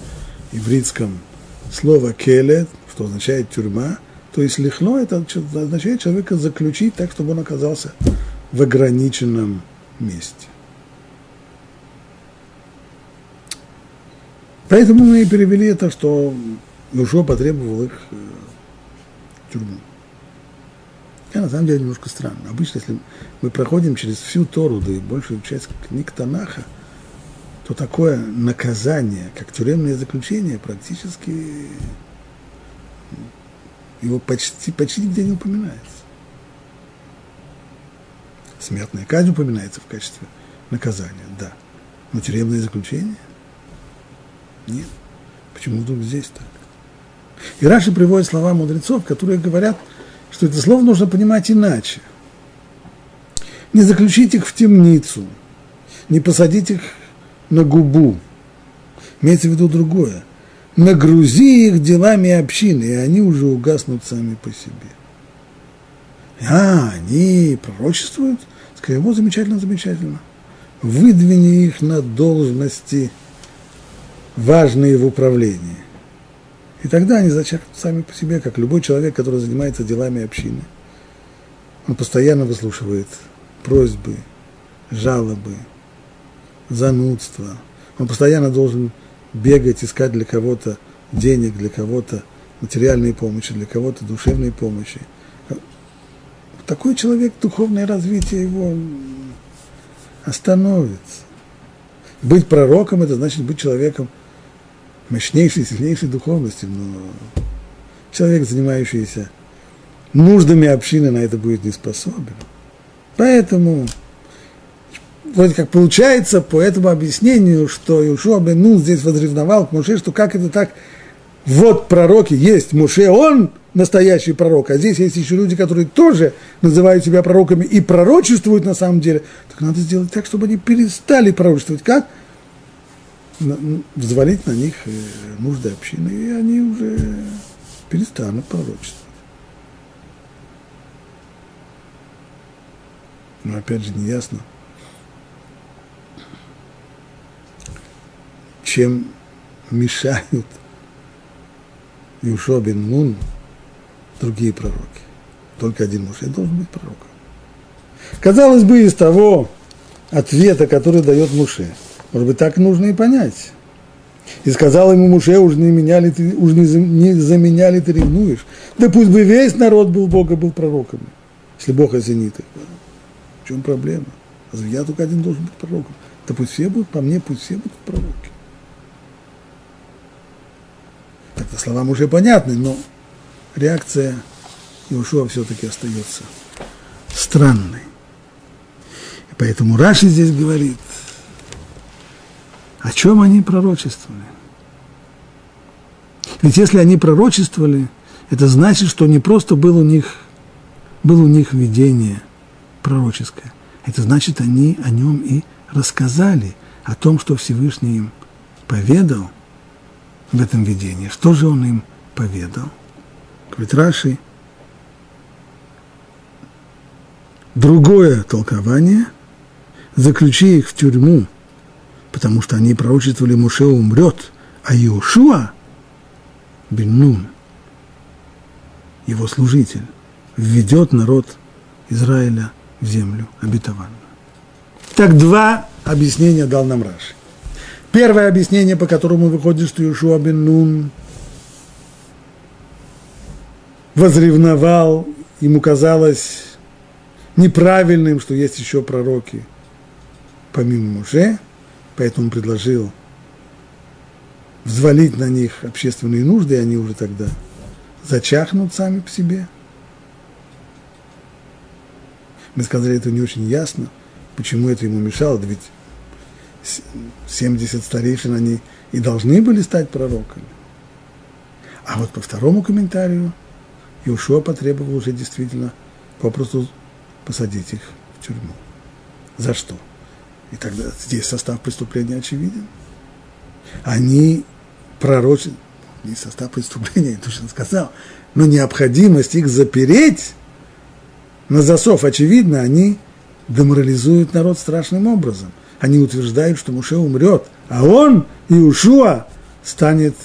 ивритском слово «келет», что означает «тюрьма», то есть лихно это означает человека заключить так, чтобы он оказался в ограниченном месте. Поэтому мы и перевели это, что Юшо потребовал их э, тюрьму. Я на самом деле немножко странно. Обычно, если мы проходим через всю Тору, да и большую часть книг Танаха, то такое наказание, как тюремное заключение, практически его почти, почти нигде не упоминается. Смертная казнь упоминается в качестве наказания, да. Но тюремное заключение – нет. Почему вдруг здесь так? И Раши приводит слова мудрецов, которые говорят, что это слово нужно понимать иначе. Не заключить их в темницу, не посадить их на губу. Имеется в виду другое. Нагрузи их делами общины, и они уже угаснут сами по себе. А, они пророчествуют? Скажи, вот замечательно, замечательно. Выдвини их на должности – важные в управлении. И тогда они зачеркнут сами по себе, как любой человек, который занимается делами общины. Он постоянно выслушивает просьбы, жалобы, занудства. Он постоянно должен бегать, искать для кого-то денег, для кого-то материальной помощи, для кого-то душевной помощи. Такой человек, духовное развитие его остановится. Быть пророком – это значит быть человеком – мощнейшей, сильнейшей духовности, но человек, занимающийся нуждами общины, на это будет не способен. Поэтому вроде как получается по этому объяснению, что Иушуа бен Нун здесь возревновал к Муше, что как это так, вот пророки есть Муше, он настоящий пророк, а здесь есть еще люди, которые тоже называют себя пророками и пророчествуют на самом деле, так надо сделать так, чтобы они перестали пророчествовать. Как? Взвалить на них э, нужды общины, и они уже перестанут пророчествовать. Но опять же не ясно, чем мешают Юшо бен другие пророки. Только один муж должен быть пророком. Казалось бы, из того ответа, который дает Муше – может быть, так нужно и понять. И сказал ему Муше, уж не, меня ли ты, уж не, за, не за меня ли ты ревнуешь? Да пусть бы весь народ был Бога, был пророком, если Бог оценит их. В чем проблема? Я только один должен быть пророком. Да пусть все будут, по мне пусть все будут пророки. Так-то слова Муше понятны, но реакция Иошуа все-таки остается странной. И поэтому Раши здесь говорит – о чем они пророчествовали? Ведь если они пророчествовали, это значит, что не просто было у них, было у них видение пророческое. Это значит, они о нем и рассказали, о том, что Всевышний им поведал в этом видении. Что же он им поведал? Говорит Раши, другое толкование, заключи их в тюрьму потому что они пророчествовали, Муше умрет, а Иошуа Бен его служитель, введет народ Израиля в землю обетованную. Так два объяснения дал нам Раши. Первое объяснение, по которому выходит, что Иешуа бен Нун возревновал, ему казалось неправильным, что есть еще пророки помимо Муше, поэтому предложил взвалить на них общественные нужды, и они уже тогда зачахнут сами по себе. Мы сказали, это не очень ясно, почему это ему мешало, ведь 70 старейшин они и должны были стать пророками. А вот по второму комментарию Иушуа потребовал уже действительно попросту посадить их в тюрьму. За что? И тогда здесь состав преступления очевиден. Они пророчат, не состав преступления, я точно сказал, но необходимость их запереть на засов, очевидно, они деморализуют народ страшным образом. Они утверждают, что Муше умрет, а он, Иушуа, станет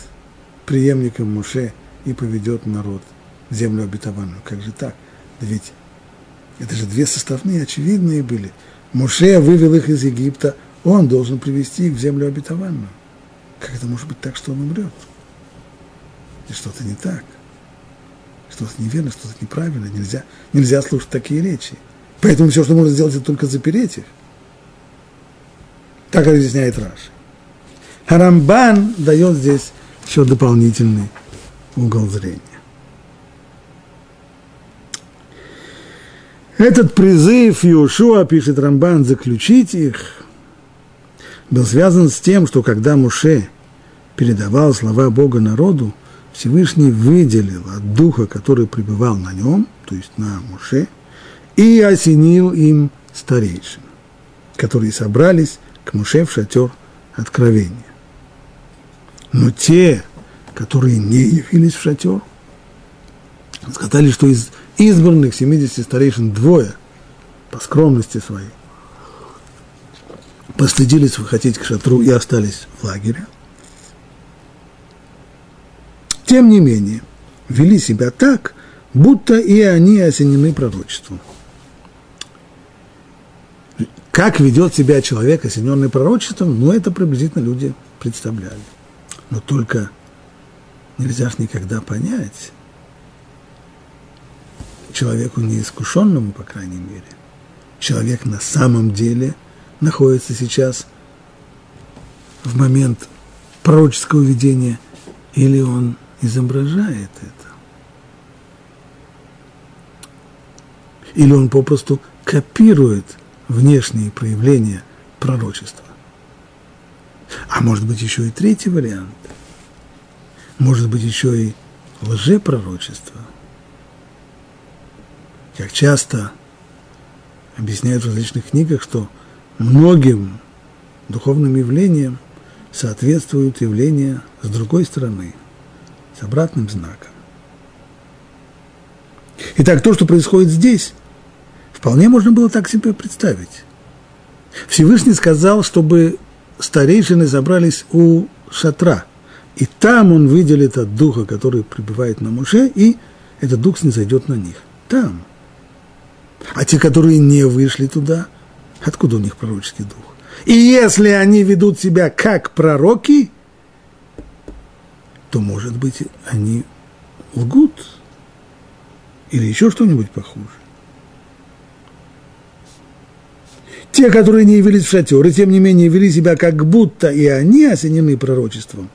преемником Муше и поведет народ в землю обетованную. Как же так? Да ведь это же две составные очевидные были. Муше вывел их из Египта, он должен привести их в землю обетованную. Как это может быть так, что он умрет? И что-то не так. Что-то неверно, что-то неправильно. Нельзя, нельзя слушать такие речи. Поэтому все, что можно сделать, это только запереть их. Так разъясняет Раши. Харамбан дает здесь еще дополнительный угол зрения. Этот призыв Иошуа, пишет Рамбан, заключить их, был связан с тем, что когда Муше передавал слова Бога народу, Всевышний выделил от духа, который пребывал на нем, то есть на Муше, и осенил им старейшин, которые собрались к Муше в шатер откровения. Но те, которые не явились в шатер, сказали, что из избранных 70 старейшин двое по скромности своей постыдились выходить к шатру и остались в лагере. Тем не менее, вели себя так, будто и они осенены пророчеством. Как ведет себя человек, осененный пророчеством, ну, это приблизительно люди представляли. Но только нельзя же никогда понять, человеку неискушенному, по крайней мере, человек на самом деле находится сейчас в момент пророческого видения, или он изображает это. Или он попросту копирует внешние проявления пророчества. А может быть еще и третий вариант. Может быть еще и лжепророчество – как часто объясняют в различных книгах, что многим духовным явлениям соответствуют явления с другой стороны, с обратным знаком. Итак, то, что происходит здесь, вполне можно было так себе представить. Всевышний сказал, чтобы старейшины забрались у шатра, и там он выделит от духа, который пребывает на Муше, и этот дух снизойдет на них. Там. А те, которые не вышли туда, откуда у них пророческий дух? И если они ведут себя как пророки, то, может быть, они лгут или еще что-нибудь похуже. Те, которые не явились в шатер, и тем не менее вели себя как будто и они осенены пророчеством,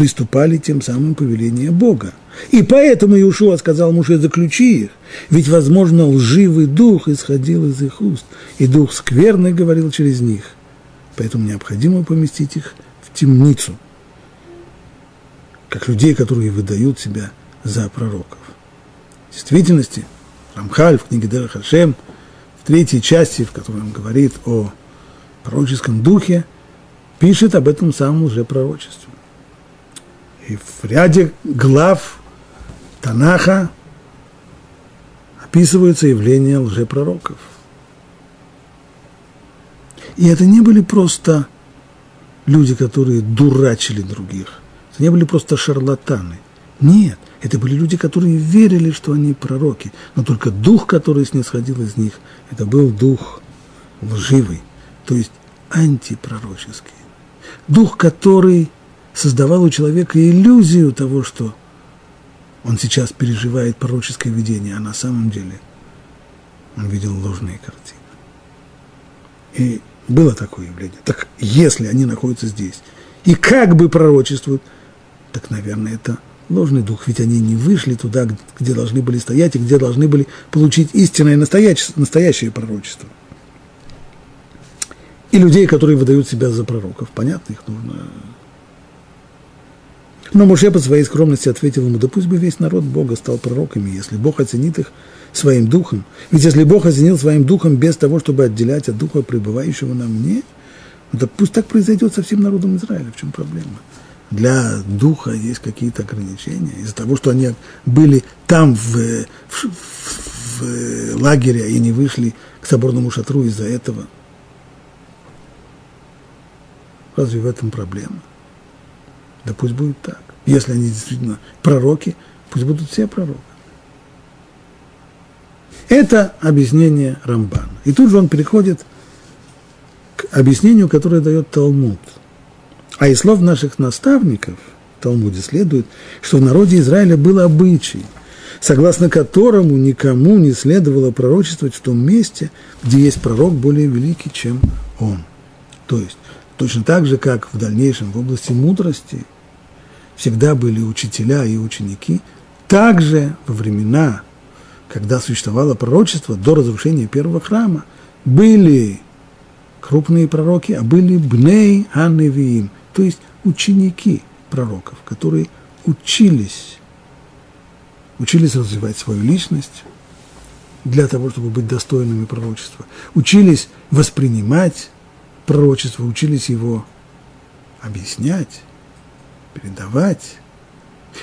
приступали тем самым повеление Бога. И поэтому Иушуа сказал Муше, заключи их, ведь, возможно, лживый дух исходил из их уст, и дух скверный говорил через них. Поэтому необходимо поместить их в темницу, как людей, которые выдают себя за пророков. В действительности, Рамхаль в книге Дер Хашем, в третьей части, в которой он говорит о пророческом духе, пишет об этом самом лжепророчестве. И в ряде глав Танаха описываются явления лжепророков. И это не были просто люди, которые дурачили других. Это не были просто шарлатаны. Нет, это были люди, которые верили, что они пророки, но только дух, который снисходил из них, это был дух лживый, то есть антипророческий. Дух, который создавал у человека иллюзию того, что он сейчас переживает пророческое видение, а на самом деле он видел ложные картины. И было такое явление. Так если они находятся здесь и как бы пророчествуют, так, наверное, это ложный дух, ведь они не вышли туда, где должны были стоять и где должны были получить истинное настоящее, настоящее пророчество. И людей, которые выдают себя за пророков. Понятно, их нужно но Моше по своей скромности ответил ему, да пусть бы весь народ Бога стал пророками, если Бог оценит их своим духом. Ведь если Бог оценил своим духом без того, чтобы отделять от духа, пребывающего на мне, ну, да пусть так произойдет со всем народом Израиля. В чем проблема? Для духа есть какие-то ограничения. Из-за того, что они были там в, в, в, в лагере и не вышли к соборному шатру из-за этого. Разве в этом проблема? Да пусть будет так. Если они действительно пророки, пусть будут все пророки. Это объяснение Рамбана. И тут же он переходит к объяснению, которое дает Талмуд. А из слов наших наставников в Талмуде следует, что в народе Израиля был обычай, согласно которому никому не следовало пророчествовать в том месте, где есть пророк более великий, чем он. То есть, точно так же, как в дальнейшем в области мудрости – всегда были учителя и ученики, также во времена, когда существовало пророчество до разрушения первого храма, были крупные пророки, а были бней аневиим, то есть ученики пророков, которые учились, учились развивать свою личность для того, чтобы быть достойными пророчества, учились воспринимать пророчество, учились его объяснять, передавать.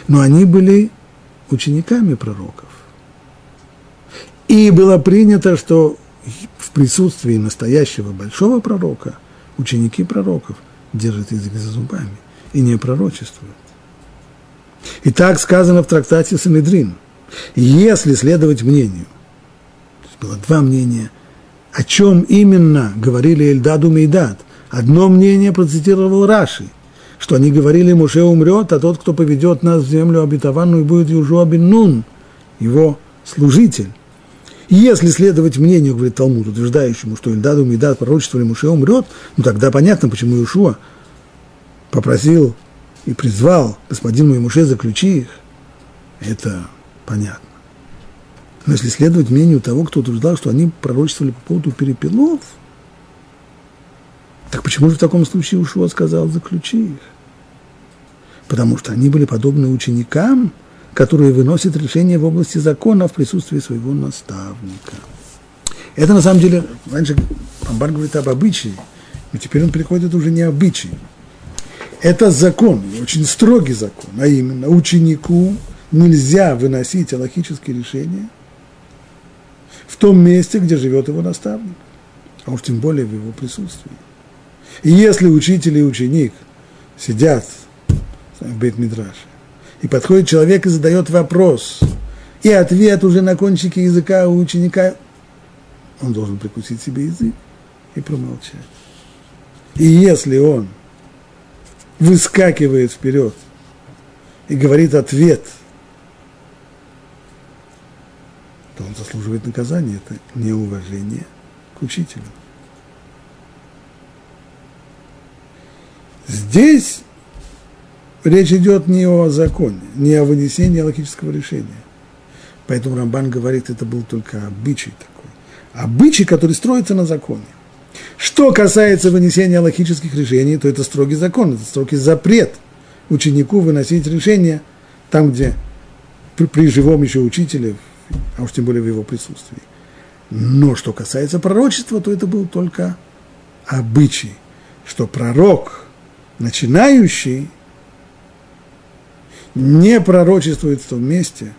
Но они были учениками пророков. И было принято, что в присутствии настоящего большого пророка ученики пророков держат язык за зубами и не пророчествуют. И так сказано в трактате Санедрин. Если следовать мнению, было два мнения, о чем именно говорили Эльдаду Мейдад. Одно мнение процитировал Раши, что они говорили, Муше умрет, а тот, кто поведет нас в землю обетованную, будет Южуа бен Нун, его служитель. И если следовать мнению, говорит Талмуд, утверждающему, что Ильдаду Мидат пророчествовали Муше умрет, ну тогда понятно, почему Иешуа попросил и призвал господину и Муше заключи их. Это понятно. Но если следовать мнению того, кто утверждал, что они пророчествовали по поводу перепелов – так почему же в таком случае Ушуа сказал, заключи их? Потому что они были подобны ученикам, которые выносят решения в области закона в присутствии своего наставника. Это на самом деле, раньше Амбар говорит об обычае, но теперь он переходит уже не обычай. Это закон, очень строгий закон, а именно ученику нельзя выносить аллахические решения в том месте, где живет его наставник, а уж тем более в его присутствии. И если учитель и ученик сидят в Бейт-Мидраше, и подходит человек и задает вопрос, и ответ уже на кончике языка у ученика, он должен прикусить себе язык и промолчать. И если он выскакивает вперед и говорит ответ, то он заслуживает наказания. Это неуважение к учителю. Здесь речь идет не о законе, не о вынесении логического решения. Поэтому Рамбан говорит, это был только обычай такой. Обычай, который строится на законе. Что касается вынесения логических решений, то это строгий закон, это строгий запрет ученику выносить решения там, где при, при живом еще учителе, а уж тем более в его присутствии. Но что касается пророчества, то это был только обычай, что пророк – начинающий не пророчествует в том месте,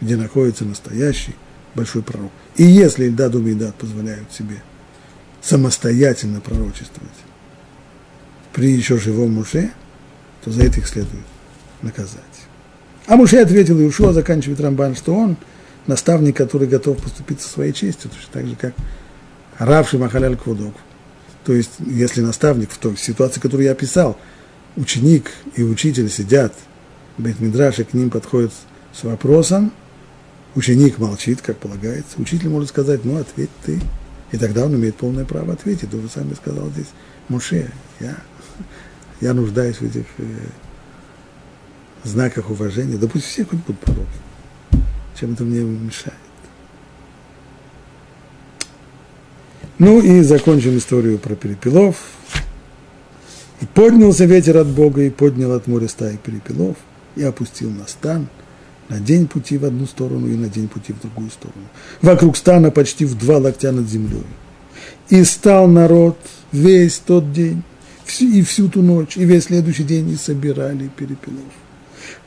где находится настоящий большой пророк. И если Ильдад и позволяют себе самостоятельно пророчествовать при еще живом муже, то за это их следует наказать. А Муше ответил Иешуа, заканчивает Рамбан, что он наставник, который готов поступить со своей честью, точно так же, как Равши Махаляль Квудок. То есть, если наставник в той ситуации, которую я описал, ученик и учитель сидят в Бетмидраше, к ним подходят с вопросом, ученик молчит, как полагается, учитель может сказать, ну, ответь ты, и тогда он имеет полное право ответить. То же самое сказал здесь Муше, я, я нуждаюсь в этих э, знаках уважения. Да пусть все хоть будут пророки. Чем это мне мешает? Ну и закончим историю про перепелов. И поднялся ветер от Бога, и поднял от моря стаи перепелов, и опустил на стан на день пути в одну сторону и на день пути в другую сторону. Вокруг стана почти в два локтя над землей. И стал народ весь тот день, и всю ту ночь, и весь следующий день, и собирали перепелов.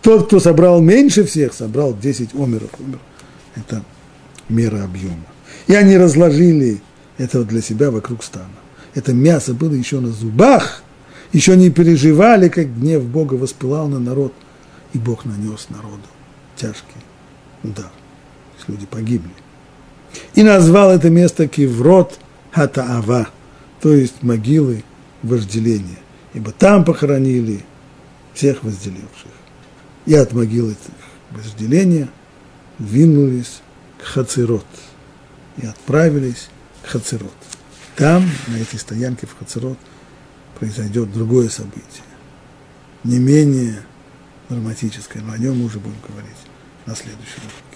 Тот, кто собрал меньше всех, собрал 10 омеров. Омер – это мера объема. И они разложили это для себя вокруг стана. Это мясо было еще на зубах, еще не переживали, как гнев Бога воспылал на народ, и Бог нанес народу тяжкий удар. Люди погибли. И назвал это место Киврот Хатаава, то есть могилы вожделения, ибо там похоронили всех возделевших. И от могил этих вожделения двинулись к Хацерот и отправились Хацерот. Там, на этой стоянке в Хацерот, произойдет другое событие, не менее драматическое, но о нем мы уже будем говорить на следующий урок.